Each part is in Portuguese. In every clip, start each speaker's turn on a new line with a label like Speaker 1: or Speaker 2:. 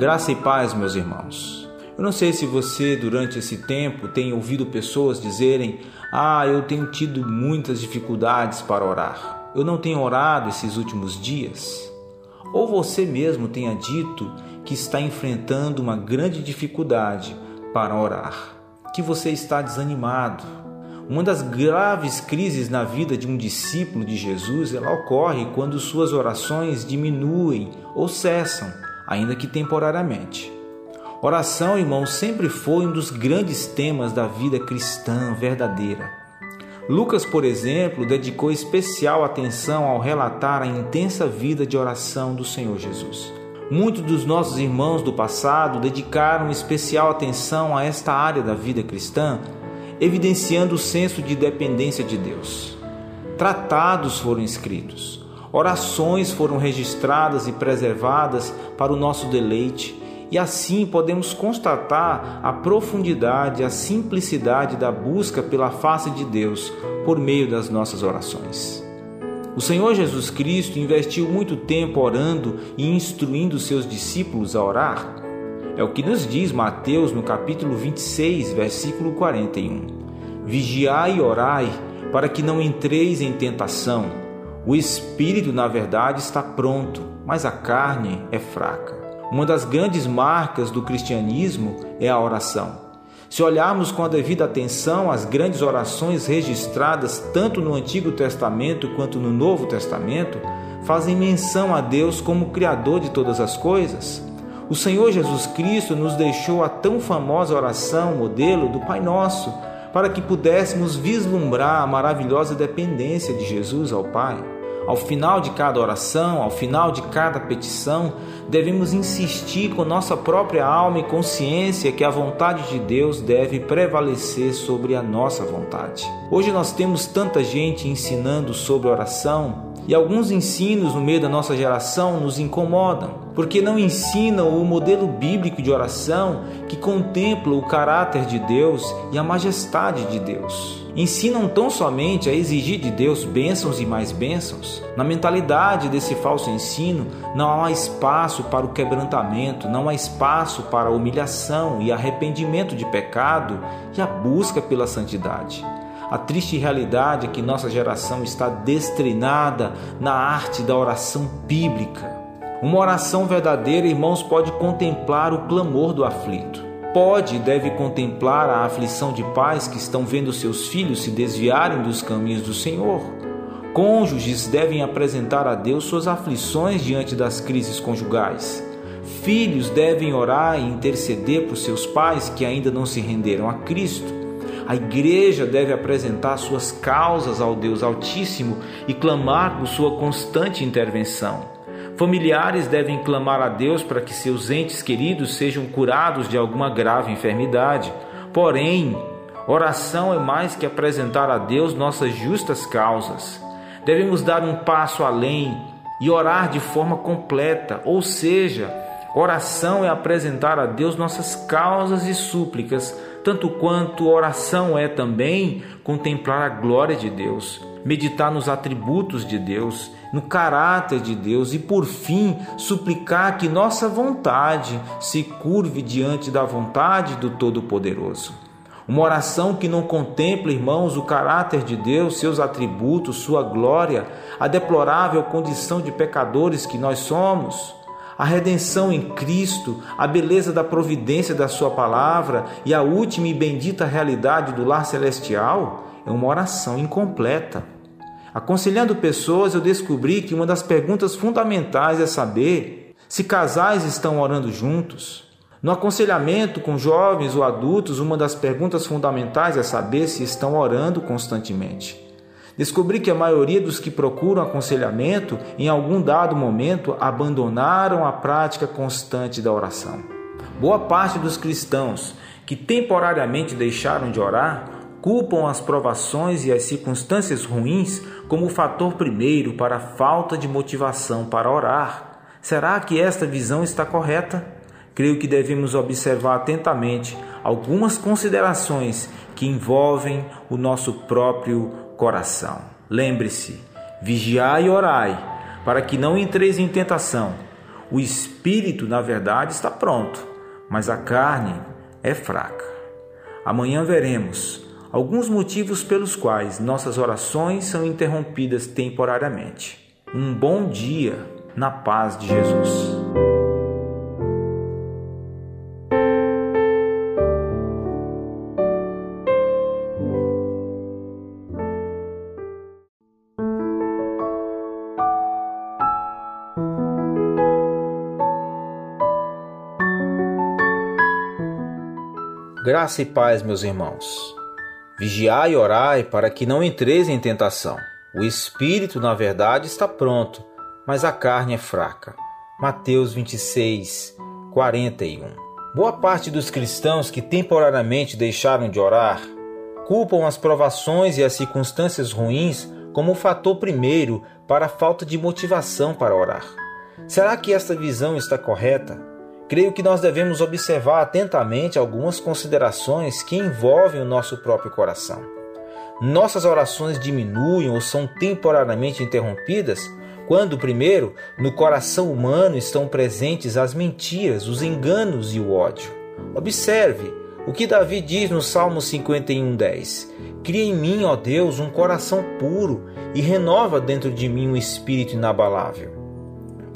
Speaker 1: Graça e paz, meus irmãos. Eu não sei se você, durante esse tempo, tem ouvido pessoas dizerem: Ah, eu tenho tido muitas dificuldades para orar. Eu não tenho orado esses últimos dias. Ou você mesmo tenha dito que está enfrentando uma grande dificuldade para orar, que você está desanimado. Uma das graves crises na vida de um discípulo de Jesus, ela ocorre quando suas orações diminuem ou cessam, ainda que temporariamente. Oração, irmão, sempre foi um dos grandes temas da vida cristã verdadeira. Lucas, por exemplo, dedicou especial atenção ao relatar a intensa vida de oração do Senhor Jesus. Muitos dos nossos irmãos do passado dedicaram especial atenção a esta área da vida cristã, evidenciando o senso de dependência de Deus. Tratados foram escritos, orações foram registradas e preservadas para o nosso deleite, e assim podemos constatar a profundidade, a simplicidade da busca pela face de Deus por meio das nossas orações. O Senhor Jesus Cristo investiu muito tempo orando e instruindo seus discípulos a orar. É o que nos diz Mateus no capítulo 26, versículo 41. Vigiai e orai, para que não entreis em tentação. O espírito, na verdade, está pronto, mas a carne é fraca. Uma das grandes marcas do cristianismo é a oração. Se olharmos com a devida atenção as grandes orações registradas tanto no Antigo Testamento quanto no Novo Testamento, fazem menção a Deus como Criador de todas as coisas. O Senhor Jesus Cristo nos deixou a tão famosa oração modelo do Pai Nosso, para que pudéssemos vislumbrar a maravilhosa dependência de Jesus ao Pai. Ao final de cada oração, ao final de cada petição, devemos insistir com nossa própria alma e consciência que a vontade de Deus deve prevalecer sobre a nossa vontade. Hoje nós temos tanta gente ensinando sobre oração e alguns ensinos no meio da nossa geração nos incomodam, porque não ensinam o modelo bíblico de oração que contempla o caráter de Deus e a majestade de Deus ensinam tão somente a exigir de Deus bênçãos e mais bênçãos. Na mentalidade desse falso ensino, não há espaço para o quebrantamento, não há espaço para a humilhação e arrependimento de pecado e a busca pela santidade. A triste realidade é que nossa geração está destrinada na arte da oração bíblica. Uma oração verdadeira, irmãos, pode contemplar o clamor do aflito pode e deve contemplar a aflição de pais que estão vendo seus filhos se desviarem dos caminhos do Senhor. Cônjuges devem apresentar a Deus suas aflições diante das crises conjugais. Filhos devem orar e interceder por seus pais que ainda não se renderam a Cristo. A igreja deve apresentar suas causas ao Deus Altíssimo e clamar por sua constante intervenção. Familiares devem clamar a Deus para que seus entes queridos sejam curados de alguma grave enfermidade. Porém, oração é mais que apresentar a Deus nossas justas causas. Devemos dar um passo além e orar de forma completa, ou seja, oração é apresentar a Deus nossas causas e súplicas, tanto quanto oração é também contemplar a glória de Deus meditar nos atributos de Deus, no caráter de Deus e, por fim, suplicar que nossa vontade se curve diante da vontade do Todo-Poderoso. Uma oração que não contempla, irmãos, o caráter de Deus, seus atributos, sua glória, a deplorável condição de pecadores que nós somos, a redenção em Cristo, a beleza da providência da Sua palavra e a última e bendita realidade do lar celestial é uma oração incompleta. Aconselhando pessoas, eu descobri que uma das perguntas fundamentais é saber se casais estão orando juntos. No aconselhamento com jovens ou adultos, uma das perguntas fundamentais é saber se estão orando constantemente. Descobri que a maioria dos que procuram aconselhamento, em algum dado momento, abandonaram a prática constante da oração. Boa parte dos cristãos que temporariamente deixaram de orar culpam as provações e as circunstâncias ruins como o fator primeiro para a falta de motivação para orar. Será que esta visão está correta? Creio que devemos observar atentamente algumas considerações que envolvem o nosso próprio coração. Lembre-se: vigiai e orai, para que não entreis em tentação. O espírito, na verdade, está pronto, mas a carne é fraca. Amanhã veremos alguns motivos pelos quais nossas orações são interrompidas temporariamente. Um bom dia na paz de Jesus.
Speaker 2: Graça e paz, meus irmãos. Vigiai e orai para que não entreis em tentação. O espírito, na verdade, está pronto, mas a carne é fraca. Mateus 26, 41. Boa parte dos cristãos que temporariamente deixaram de orar culpam as provações e as circunstâncias ruins como o fator primeiro para a falta de motivação para orar. Será que esta visão está correta? Creio que nós devemos observar atentamente algumas considerações que envolvem o nosso próprio coração. Nossas orações diminuem ou são temporariamente interrompidas quando, primeiro, no coração humano estão presentes as mentiras, os enganos e o ódio. Observe o que Davi diz no Salmo 51:10. Cria em mim, ó Deus, um coração puro e renova dentro de mim um espírito inabalável.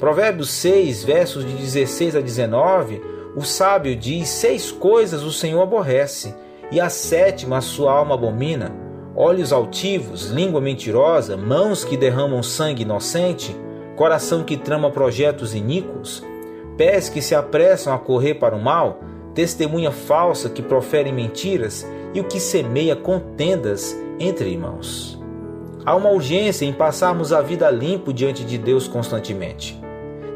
Speaker 2: Provérbios 6, versos de 16 a 19, o sábio diz: Seis coisas o Senhor aborrece, e a sétima a sua alma abomina: olhos altivos, língua mentirosa, mãos que derramam sangue inocente, coração que trama projetos iníquos, pés que se apressam a correr para o mal, testemunha falsa que profere mentiras e o que semeia contendas entre irmãos. Há uma urgência em passarmos a vida limpo diante de Deus constantemente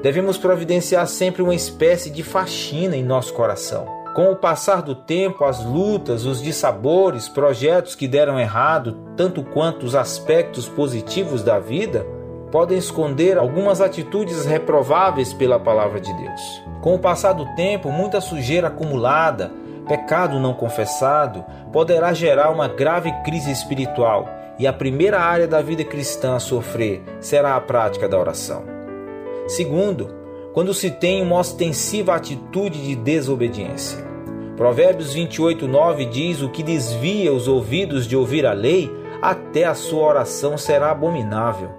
Speaker 2: devemos providenciar sempre uma espécie de faxina em nosso coração. Com o passar do tempo, as lutas, os dissabores, projetos que deram errado, tanto quanto os aspectos positivos da vida, podem esconder algumas atitudes reprováveis pela palavra de Deus. Com o passar do tempo, muita sujeira acumulada, pecado não confessado, poderá gerar uma grave crise espiritual, e a primeira área da vida cristã a sofrer será a prática da oração. Segundo, quando se tem uma ostensiva atitude de desobediência. Provérbios 28, 9 diz: O que desvia os ouvidos de ouvir a lei, até a sua oração será abominável.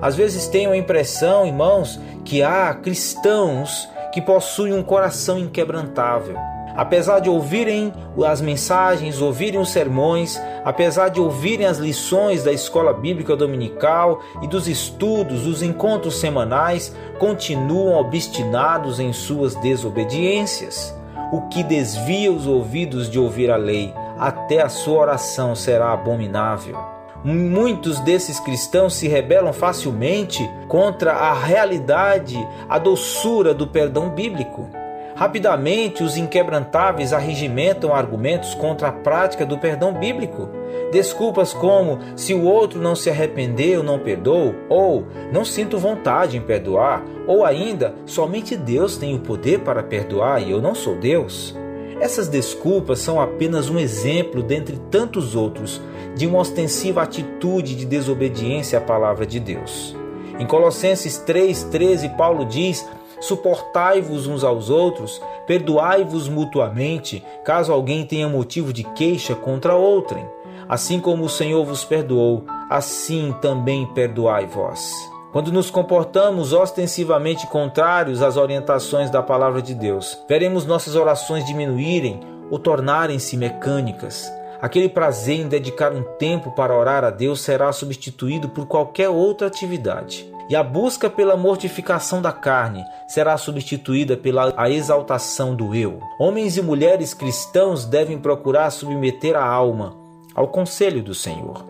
Speaker 2: Às vezes tenho a impressão, irmãos, que há cristãos que possuem um coração inquebrantável apesar de ouvirem as mensagens, ouvirem os sermões, apesar de ouvirem as lições da escola bíblica dominical e dos estudos, dos encontros semanais, continuam obstinados em suas desobediências. O que desvia os ouvidos de ouvir a lei, até a sua oração será abominável. Muitos desses cristãos se rebelam facilmente contra a realidade, a doçura do perdão bíblico. Rapidamente, os inquebrantáveis arregimentam argumentos contra a prática do perdão bíblico. Desculpas como se o outro não se arrependeu, não perdoou, ou não sinto vontade em perdoar, ou ainda somente Deus tem o poder para perdoar e eu não sou Deus. Essas desculpas são apenas um exemplo, dentre tantos outros, de uma ostensiva atitude de desobediência à palavra de Deus. Em Colossenses 3,13, Paulo diz Suportai-vos uns aos outros, perdoai-vos mutuamente, caso alguém tenha motivo de queixa contra outrem. Assim como o Senhor vos perdoou, assim também perdoai vós. Quando nos comportamos ostensivamente contrários às orientações da palavra de Deus, veremos nossas orações diminuírem ou tornarem-se mecânicas. Aquele prazer em dedicar um tempo para orar a Deus será substituído por qualquer outra atividade e a busca pela mortificação da carne será substituída pela a exaltação do eu. Homens e mulheres cristãos devem procurar submeter a alma ao conselho do Senhor.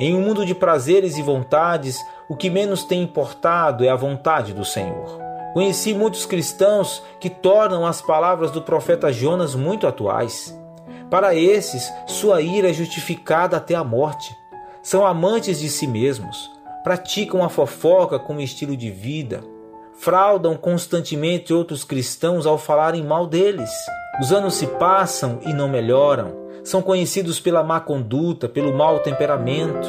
Speaker 2: Em um mundo de prazeres e vontades, o que menos tem importado é a vontade do Senhor. Conheci muitos cristãos que tornam as palavras do profeta Jonas muito atuais. Para esses, sua ira é justificada até a morte. São amantes de si mesmos, praticam a fofoca como estilo de vida, fraudam constantemente outros cristãos ao falarem mal deles. Os anos se passam e não melhoram. São conhecidos pela má conduta, pelo mau temperamento.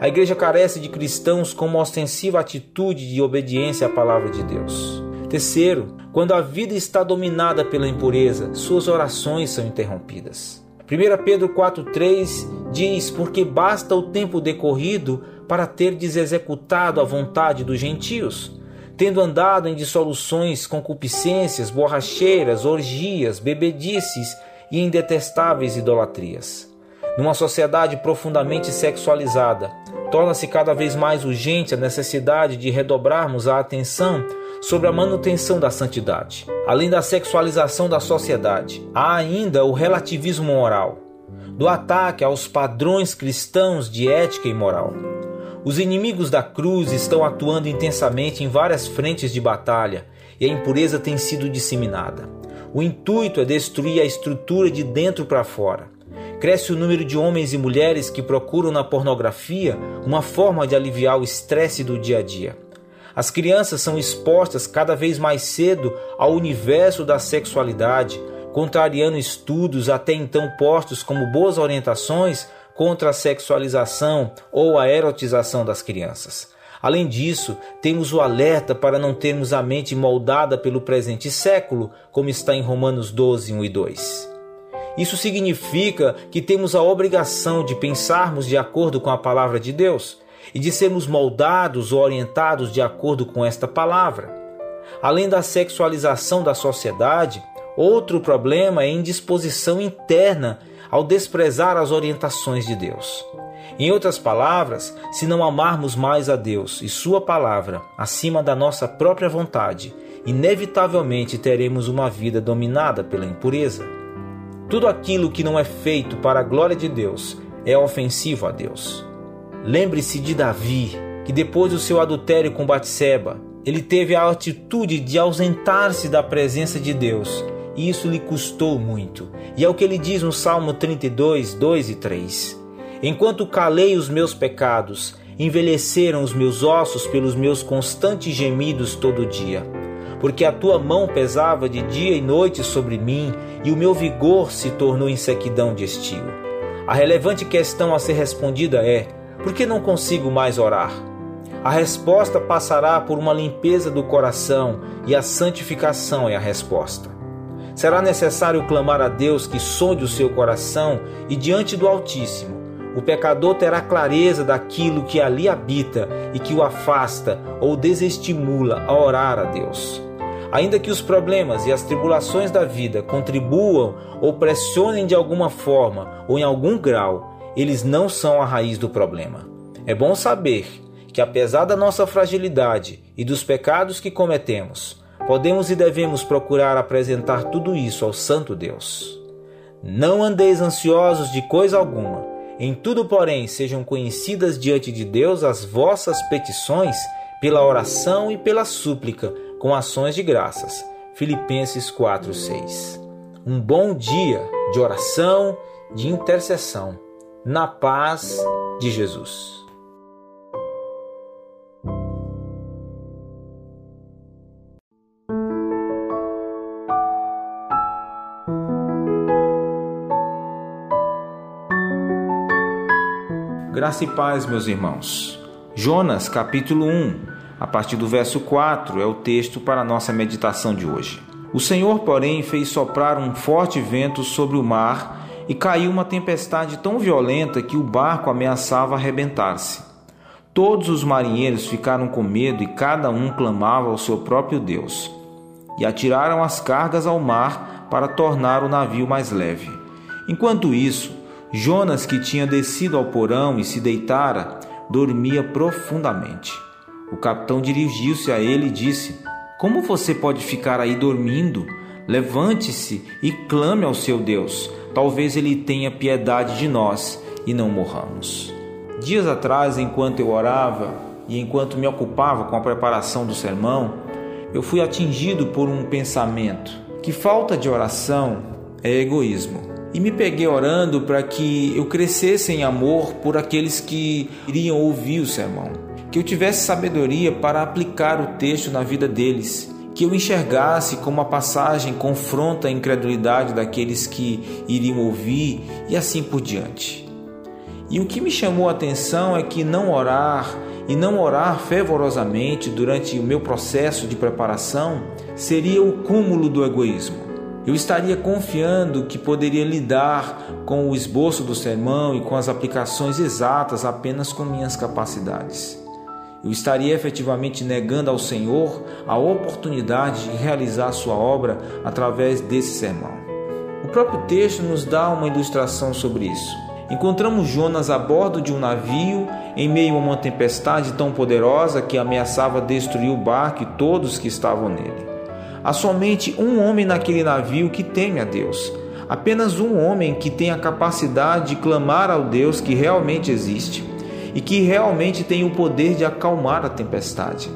Speaker 2: A igreja carece de cristãos com uma ostensiva atitude de obediência à palavra de Deus. Terceiro, quando a vida está dominada pela impureza, suas orações são interrompidas. 1 Pedro 4,3 diz: Porque basta o tempo decorrido para ter desexecutado a vontade dos gentios, tendo andado em dissoluções, concupiscências, borracheiras, orgias, bebedices e em detestáveis idolatrias. Numa sociedade profundamente sexualizada, torna-se cada vez mais urgente a necessidade de redobrarmos a atenção sobre a manutenção da santidade. Além da sexualização da sociedade, há ainda o relativismo moral, do ataque aos padrões cristãos de ética e moral. Os inimigos da cruz estão atuando intensamente em várias frentes de batalha e a impureza tem sido disseminada. O intuito é destruir a estrutura de dentro para fora. Cresce o número de homens e mulheres que procuram na pornografia uma forma de aliviar o estresse do dia a dia. As crianças são expostas cada vez mais cedo ao universo da sexualidade, contrariando estudos até então postos como boas orientações contra a sexualização ou a erotização das crianças. Além disso, temos o alerta para não termos a mente moldada pelo presente século, como está em Romanos 12, 1 e 2. Isso significa que temos a obrigação de pensarmos de acordo com a palavra de Deus e de sermos moldados ou orientados de acordo com esta palavra. Além da sexualização da sociedade, outro problema é a indisposição interna ao desprezar as orientações de Deus. Em outras palavras, se não amarmos mais a Deus e Sua palavra acima da nossa própria vontade, inevitavelmente teremos uma vida dominada pela impureza. Tudo aquilo que não é feito para a glória de Deus é ofensivo a Deus. Lembre-se de Davi, que depois do seu adultério com Batseba, ele teve a atitude de ausentar-se da presença de Deus, e isso lhe custou muito. E é o que ele diz no Salmo 32, 2 e 3. Enquanto calei os meus pecados, envelheceram os meus ossos pelos meus constantes gemidos todo dia. Porque a tua mão pesava de dia e noite sobre mim, e o meu vigor se tornou em sequidão de estio. A relevante questão a ser respondida é: por que não consigo mais orar? A resposta passará por uma limpeza do coração e a santificação é a resposta. Será necessário clamar a Deus que sonde o seu coração e diante do Altíssimo. O pecador terá clareza daquilo que ali habita e que o afasta ou desestimula a orar a Deus. Ainda que os problemas e as tribulações da vida contribuam ou pressionem de alguma forma ou em algum grau, eles não são a raiz do problema. É bom saber que, apesar da nossa fragilidade e dos pecados que cometemos, podemos e devemos procurar apresentar tudo isso ao Santo Deus. Não andeis ansiosos de coisa alguma, em tudo, porém, sejam conhecidas diante de Deus as vossas petições pela oração e pela súplica, com ações de graças. Filipenses 4:6. Um bom dia de oração, de intercessão na paz de Jesus.
Speaker 1: Graça e paz, meus irmãos. Jonas, capítulo 1, a partir do verso 4, é o texto para a nossa meditação de hoje. O Senhor, porém, fez soprar um forte vento sobre o mar e caiu uma tempestade tão violenta que o barco ameaçava arrebentar-se. Todos os marinheiros ficaram com medo e cada um clamava ao seu próprio Deus. E atiraram as cargas ao mar para tornar o navio mais leve. Enquanto isso, Jonas, que tinha descido ao porão e se deitara, dormia profundamente. O capitão dirigiu-se a ele e disse: Como você pode ficar aí dormindo? Levante-se e clame ao seu Deus talvez ele tenha piedade de nós e não morramos. Dias atrás, enquanto eu orava e enquanto me ocupava com a preparação do sermão, eu fui atingido por um pensamento que falta de oração é egoísmo. E me peguei orando para que eu crescesse em amor por aqueles que iriam ouvir o sermão, que eu tivesse sabedoria para aplicar o texto na vida deles que eu enxergasse como a passagem confronta a incredulidade daqueles que iriam ouvir e assim por diante. E o que me chamou a atenção é que não orar e não orar fervorosamente durante o meu processo de preparação seria o cúmulo do egoísmo. Eu estaria confiando que poderia lidar com o esboço do sermão e com as aplicações exatas apenas com minhas capacidades. Eu estaria efetivamente negando ao Senhor a oportunidade de realizar sua obra através desse sermão. O próprio texto nos dá uma ilustração sobre isso. Encontramos Jonas a bordo de um navio em meio a uma tempestade tão poderosa que ameaçava destruir o barco e todos que estavam nele. Há somente um homem naquele navio que teme a Deus. Apenas um homem que tem a capacidade de clamar ao Deus que realmente existe e que realmente tem o poder de acalmar a tempestade.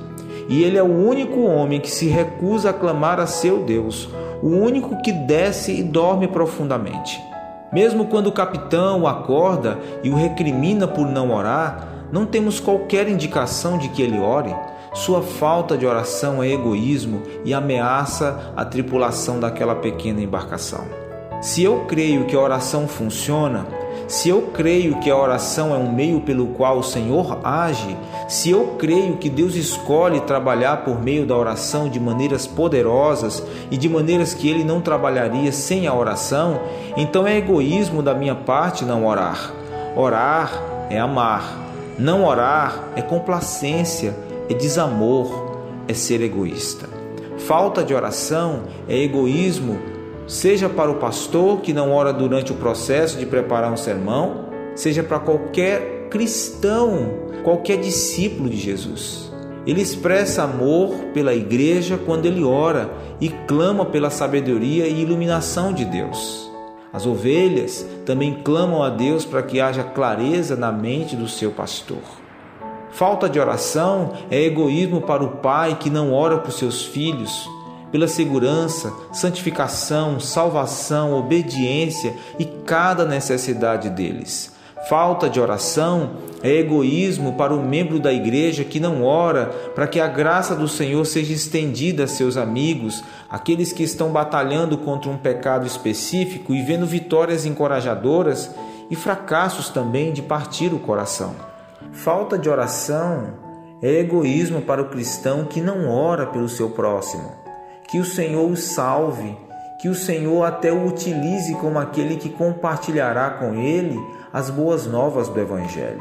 Speaker 1: E ele é o único homem que se recusa a clamar a seu Deus, o único que desce e dorme profundamente. Mesmo quando o capitão o acorda e o recrimina por não orar, não temos qualquer indicação de que ele ore. Sua falta de oração é egoísmo e ameaça a tripulação daquela pequena embarcação. Se eu creio que a oração funciona, se eu creio que a oração é um meio pelo qual o Senhor age, se eu creio que Deus escolhe trabalhar por meio da oração de maneiras poderosas e de maneiras que ele não trabalharia sem a oração, então é egoísmo da minha parte não orar. Orar é amar. Não orar é complacência, é desamor, é ser egoísta. Falta de oração é egoísmo seja para o pastor que não ora durante o processo de preparar um sermão, seja para qualquer cristão, qualquer discípulo de Jesus. Ele expressa amor pela igreja quando ele ora e clama pela sabedoria e iluminação de Deus. As ovelhas também clamam a Deus para que haja clareza na mente do seu pastor. Falta de oração é egoísmo para o pai que não ora por seus filhos, pela segurança, santificação, salvação, obediência e cada necessidade deles. Falta de oração é egoísmo para o membro da igreja que não ora para que a graça do Senhor seja estendida a seus amigos, aqueles que estão batalhando contra um pecado específico e vendo vitórias encorajadoras e fracassos também de partir o coração. Falta de oração é egoísmo para o cristão que não ora pelo seu próximo que o Senhor o salve, que o Senhor até o utilize como aquele que compartilhará com ele as boas novas do Evangelho.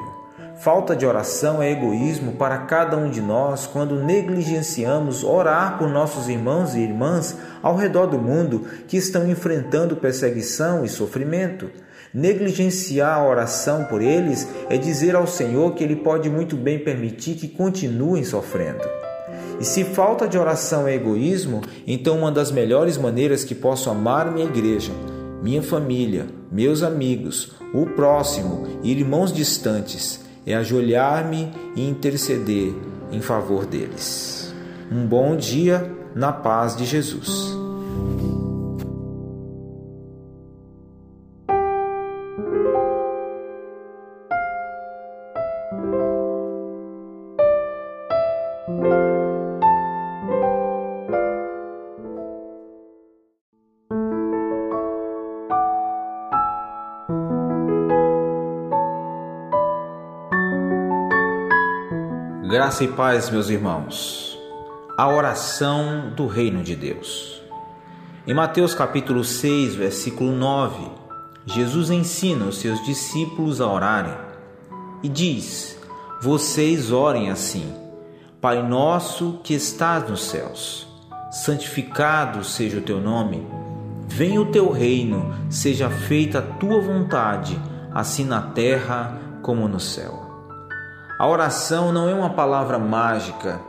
Speaker 1: Falta de oração é egoísmo para cada um de nós quando negligenciamos orar por nossos irmãos e irmãs ao redor do mundo que estão enfrentando perseguição e sofrimento. Negligenciar a oração por eles é dizer ao Senhor que Ele pode muito bem permitir que continuem sofrendo. E se falta de oração é egoísmo, então uma das melhores maneiras que posso amar minha igreja, minha família, meus amigos, o próximo e irmãos distantes é ajoelhar-me e interceder em favor deles. Um bom dia na paz de Jesus.
Speaker 2: Graça e paz, meus irmãos. A oração do reino de Deus. Em Mateus capítulo 6, versículo 9, Jesus ensina os seus discípulos a orarem e diz: Vocês orem assim: Pai nosso que estás nos céus, santificado seja o teu nome. Venha o teu reino, seja feita a tua vontade, assim na terra como no céu. A oração não é uma palavra mágica,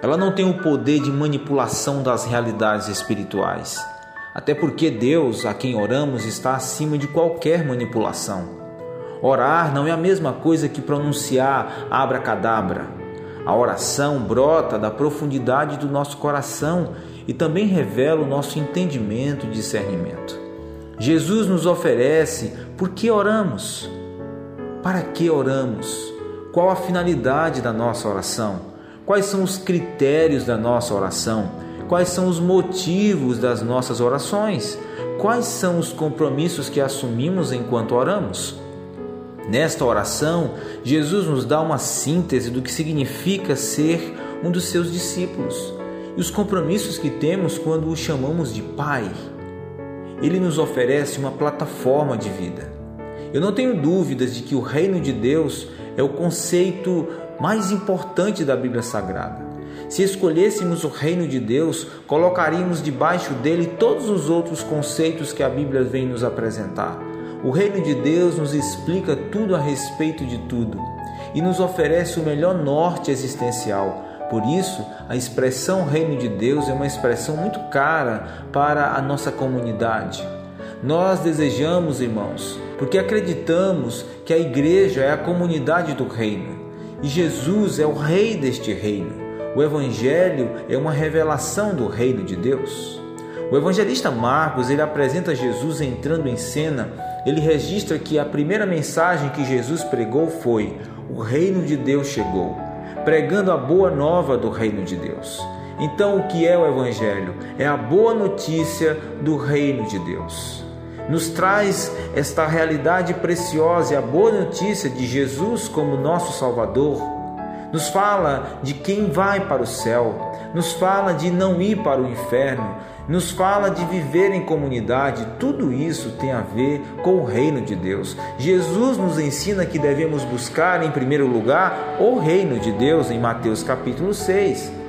Speaker 2: ela não tem o poder de manipulação das realidades espirituais. Até porque Deus, a quem oramos, está acima de qualquer manipulação. Orar não é a mesma coisa que pronunciar abracadabra. A oração brota da profundidade do nosso coração e também revela o nosso entendimento e discernimento. Jesus nos oferece por que oramos. Para que oramos? Qual a finalidade da nossa oração? Quais são os critérios da nossa oração? Quais são os motivos das nossas orações? Quais são os compromissos que assumimos enquanto oramos?
Speaker 1: Nesta oração, Jesus nos dá uma síntese do que significa ser um dos seus discípulos e os compromissos que temos quando o chamamos de Pai. Ele nos oferece uma plataforma de vida. Eu não tenho dúvidas de que o reino de Deus é o conceito mais importante da Bíblia Sagrada. Se escolhêssemos o reino de Deus, colocaríamos debaixo dele todos os outros conceitos que a Bíblia vem nos apresentar. O reino de Deus nos explica tudo a respeito de tudo e nos oferece o melhor norte existencial. Por isso, a expressão reino de Deus é uma expressão muito cara para a nossa comunidade. Nós desejamos, irmãos, porque acreditamos que a igreja é a comunidade do reino e Jesus é o rei deste reino. O evangelho é uma revelação do reino de Deus. O evangelista Marcos, ele apresenta Jesus entrando em cena ele registra que a primeira mensagem que Jesus pregou foi: O reino de Deus chegou, pregando a boa nova do reino de Deus. Então, o que é o Evangelho? É a boa notícia do reino de Deus. Nos traz esta realidade preciosa e a boa notícia de Jesus como nosso Salvador. Nos fala de quem vai para o céu, nos fala de não ir para o inferno, nos fala de viver em comunidade, tudo isso tem a ver com o reino de Deus. Jesus nos ensina que devemos buscar em primeiro lugar o reino de Deus em Mateus capítulo 6.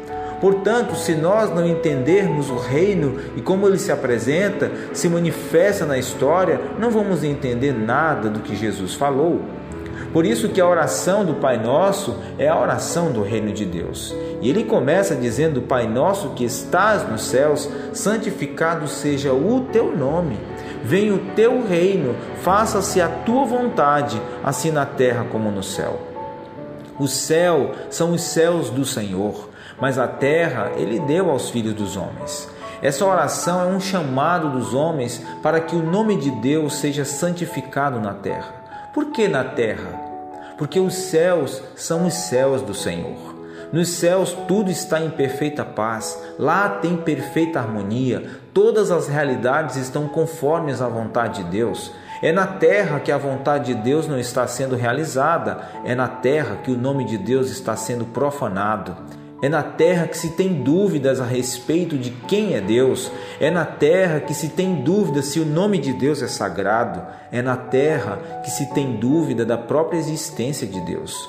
Speaker 1: Portanto, se nós não entendermos o reino e como ele se apresenta, se manifesta na história, não vamos entender nada do que Jesus falou. Por isso que a oração do Pai Nosso é a oração do reino de Deus. E ele começa dizendo: Pai nosso que estás nos céus, santificado seja o teu nome. Venha o teu reino, faça-se a tua vontade, assim na terra como no céu. O céu são os céus do Senhor, mas a terra ele deu aos filhos dos homens. Essa oração é um chamado dos homens para que o nome de Deus seja santificado na terra. Por que na terra? Porque os céus são os céus do Senhor. Nos céus tudo está em perfeita paz, lá tem perfeita harmonia, todas as realidades estão conformes à vontade de Deus. É na terra que a vontade de Deus não está sendo realizada, é na terra que o nome de Deus está sendo profanado. É na terra que se tem dúvidas a respeito de quem é Deus. É na terra que se tem dúvida se o nome de Deus é sagrado. É na terra que se tem dúvida da própria existência de Deus.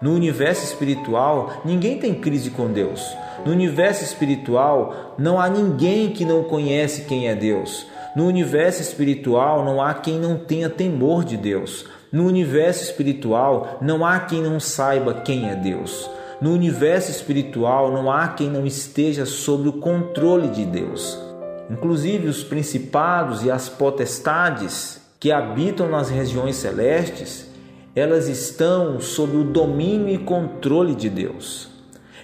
Speaker 1: No universo espiritual, ninguém tem crise com Deus. No universo espiritual, não há ninguém que não conhece quem é Deus. No universo espiritual, não há quem não tenha temor de Deus. No universo espiritual, não há quem não saiba quem é Deus. No universo espiritual, não há quem não esteja sob o controle de Deus. Inclusive, os principados e as potestades que habitam nas regiões celestes elas estão sob o domínio e controle de Deus.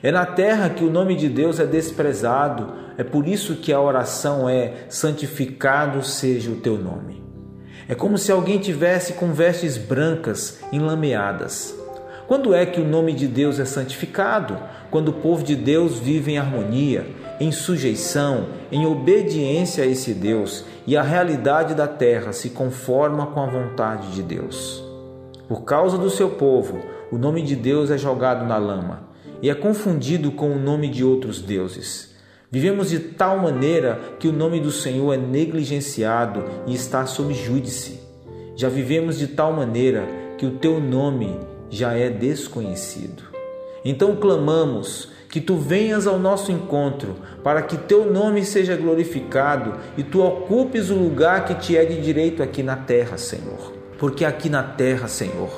Speaker 1: É na terra que o nome de Deus é desprezado, é por isso que a oração é: santificado seja o teu nome. É como se alguém tivesse com vestes brancas enlameadas. Quando é que o nome de Deus é santificado? Quando o povo de Deus vive em harmonia, em sujeição, em obediência a esse Deus e a realidade da terra se conforma com a vontade de Deus. Por causa do seu povo, o nome de Deus é jogado na lama e é confundido com o nome de outros deuses. Vivemos de tal maneira que o nome do Senhor é negligenciado e está sob júdice. Já vivemos de tal maneira que o teu nome já é desconhecido. Então clamamos que tu venhas ao nosso encontro, para que teu nome seja glorificado e tu ocupes o lugar que te é de direito aqui na terra, Senhor. Porque aqui na terra, Senhor,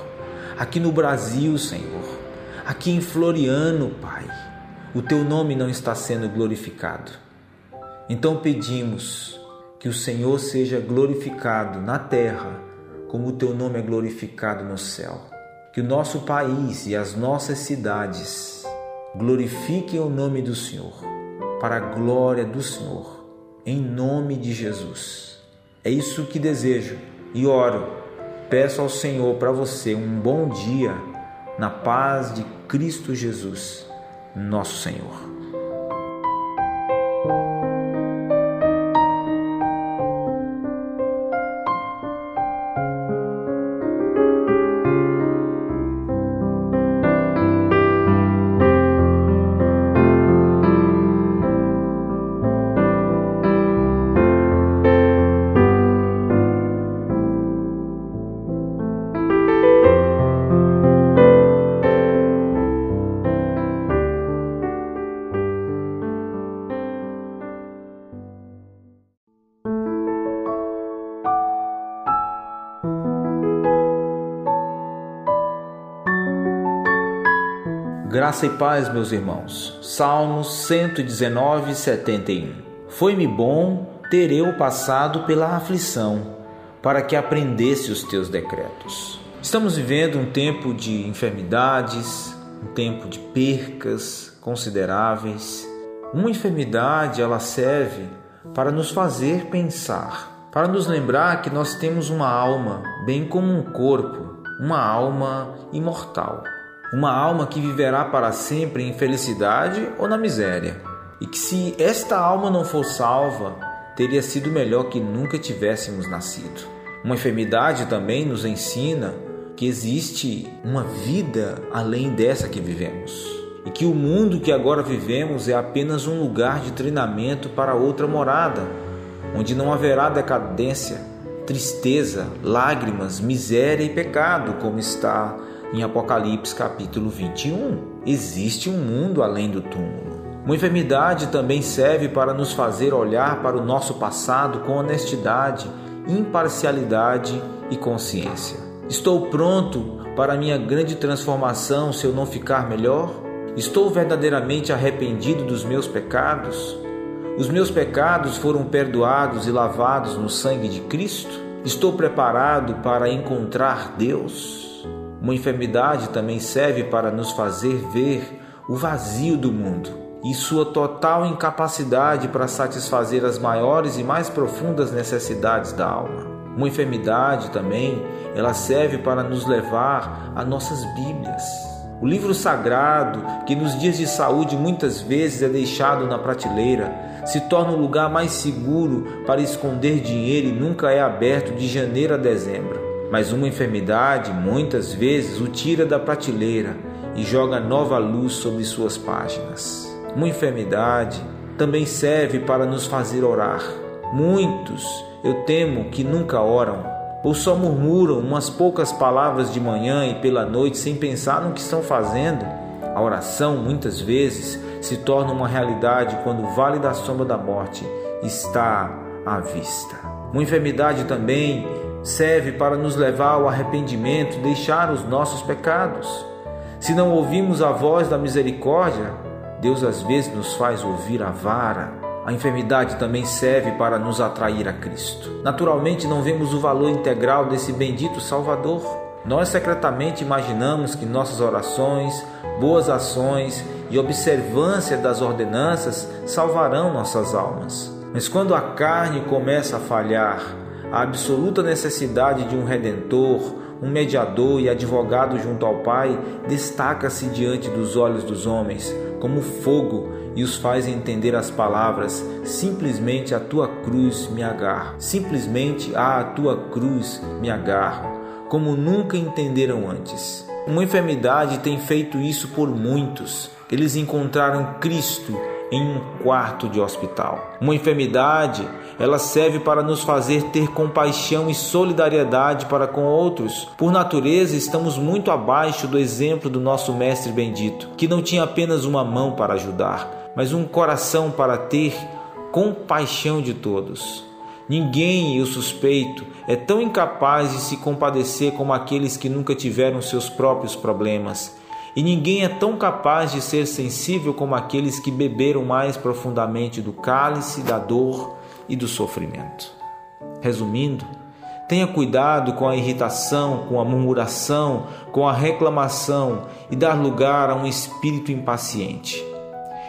Speaker 1: aqui no Brasil, Senhor, aqui em Floriano, Pai, o teu nome não está sendo glorificado. Então pedimos que o Senhor seja glorificado na terra, como o teu nome é glorificado no céu. Que o nosso país e as nossas cidades glorifiquem o nome do Senhor, para a glória do Senhor, em nome de Jesus. É isso que desejo e oro Peço ao Senhor para você um bom dia na paz de Cristo Jesus, nosso Senhor. Graça e paz, meus irmãos. Salmos 119, 71. Foi-me bom ter eu passado pela aflição, para que aprendesse os teus decretos. Estamos vivendo um tempo de enfermidades, um tempo de percas consideráveis. Uma enfermidade, ela serve para nos fazer pensar, para nos lembrar que nós temos uma alma, bem como um corpo, uma alma imortal. Uma alma que viverá para sempre em felicidade ou na miséria. E que se esta alma não for salva, teria sido melhor que nunca tivéssemos nascido. Uma enfermidade também nos ensina que existe uma vida além dessa que vivemos. E que o mundo que agora vivemos é apenas um lugar de treinamento para outra morada, onde não haverá decadência, tristeza, lágrimas, miséria e pecado, como está em Apocalipse capítulo 21. Existe um mundo além do túmulo. Uma enfermidade também serve para nos fazer olhar para o nosso passado com honestidade, imparcialidade e consciência. Estou pronto para minha grande transformação se eu não ficar melhor? Estou verdadeiramente arrependido dos meus pecados? Os meus pecados foram perdoados e lavados no sangue de Cristo? Estou preparado para encontrar Deus? Uma enfermidade também serve para nos fazer ver o vazio do mundo e sua total incapacidade para satisfazer as maiores e mais profundas necessidades da alma. Uma enfermidade também, ela serve para nos levar a nossas Bíblias. O livro sagrado, que nos dias de saúde muitas vezes é deixado na prateleira, se torna o lugar mais seguro para esconder dinheiro e nunca é aberto de janeiro a dezembro mas uma enfermidade muitas vezes o tira da prateleira e joga nova luz sobre suas páginas. Uma enfermidade também serve para nos fazer orar. Muitos, eu temo que nunca oram, ou só murmuram umas poucas palavras de manhã e pela noite sem pensar no que estão fazendo. A oração muitas vezes se torna uma realidade quando o vale da sombra da morte está à vista. Uma enfermidade também serve para nos levar ao arrependimento, deixar os nossos pecados. Se não ouvimos a voz da misericórdia, Deus às vezes nos faz ouvir a vara. A enfermidade também serve para nos atrair a Cristo. Naturalmente, não vemos o valor integral desse bendito Salvador. Nós secretamente imaginamos que nossas orações, boas ações e observância das ordenanças salvarão nossas almas. Mas quando a carne começa a falhar, a absoluta necessidade de um redentor, um mediador e advogado junto ao Pai destaca-se diante dos olhos dos homens como fogo e os faz entender as palavras: simplesmente a tua cruz me agarro, simplesmente a tua cruz me agarro, como nunca entenderam antes. Uma enfermidade tem feito isso por muitos. Eles encontraram Cristo em um quarto de hospital. Uma enfermidade, ela serve para nos fazer ter compaixão e solidariedade para com outros. Por natureza, estamos muito abaixo do exemplo do nosso mestre bendito, que não tinha apenas uma mão para ajudar, mas um coração para ter compaixão de todos. Ninguém, eu suspeito, é tão incapaz de se compadecer como aqueles que nunca tiveram seus próprios problemas e ninguém é tão capaz de ser sensível como aqueles que beberam mais profundamente do cálice da dor e do sofrimento. Resumindo, tenha cuidado com a irritação, com a murmuração, com a reclamação e dar lugar a um espírito impaciente.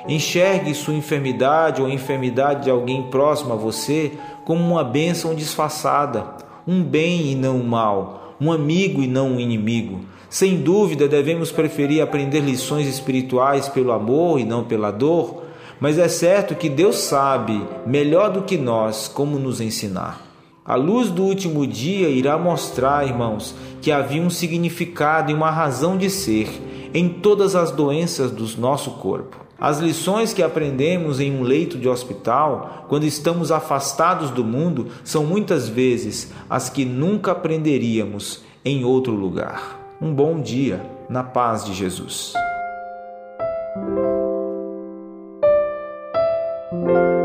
Speaker 1: Enxergue sua enfermidade ou a enfermidade de alguém próximo a você como uma bênção disfarçada, um bem e não um mal, um amigo e não um inimigo, sem dúvida, devemos preferir aprender lições espirituais pelo amor e não pela dor, mas é certo que Deus sabe melhor do que nós como nos ensinar. A luz do último dia irá mostrar, irmãos, que havia um significado e uma razão de ser em todas as doenças do nosso corpo. As lições que aprendemos em um leito de hospital, quando estamos afastados do mundo, são muitas vezes as que nunca aprenderíamos em outro lugar um bom dia na paz de Jesus. Thank you.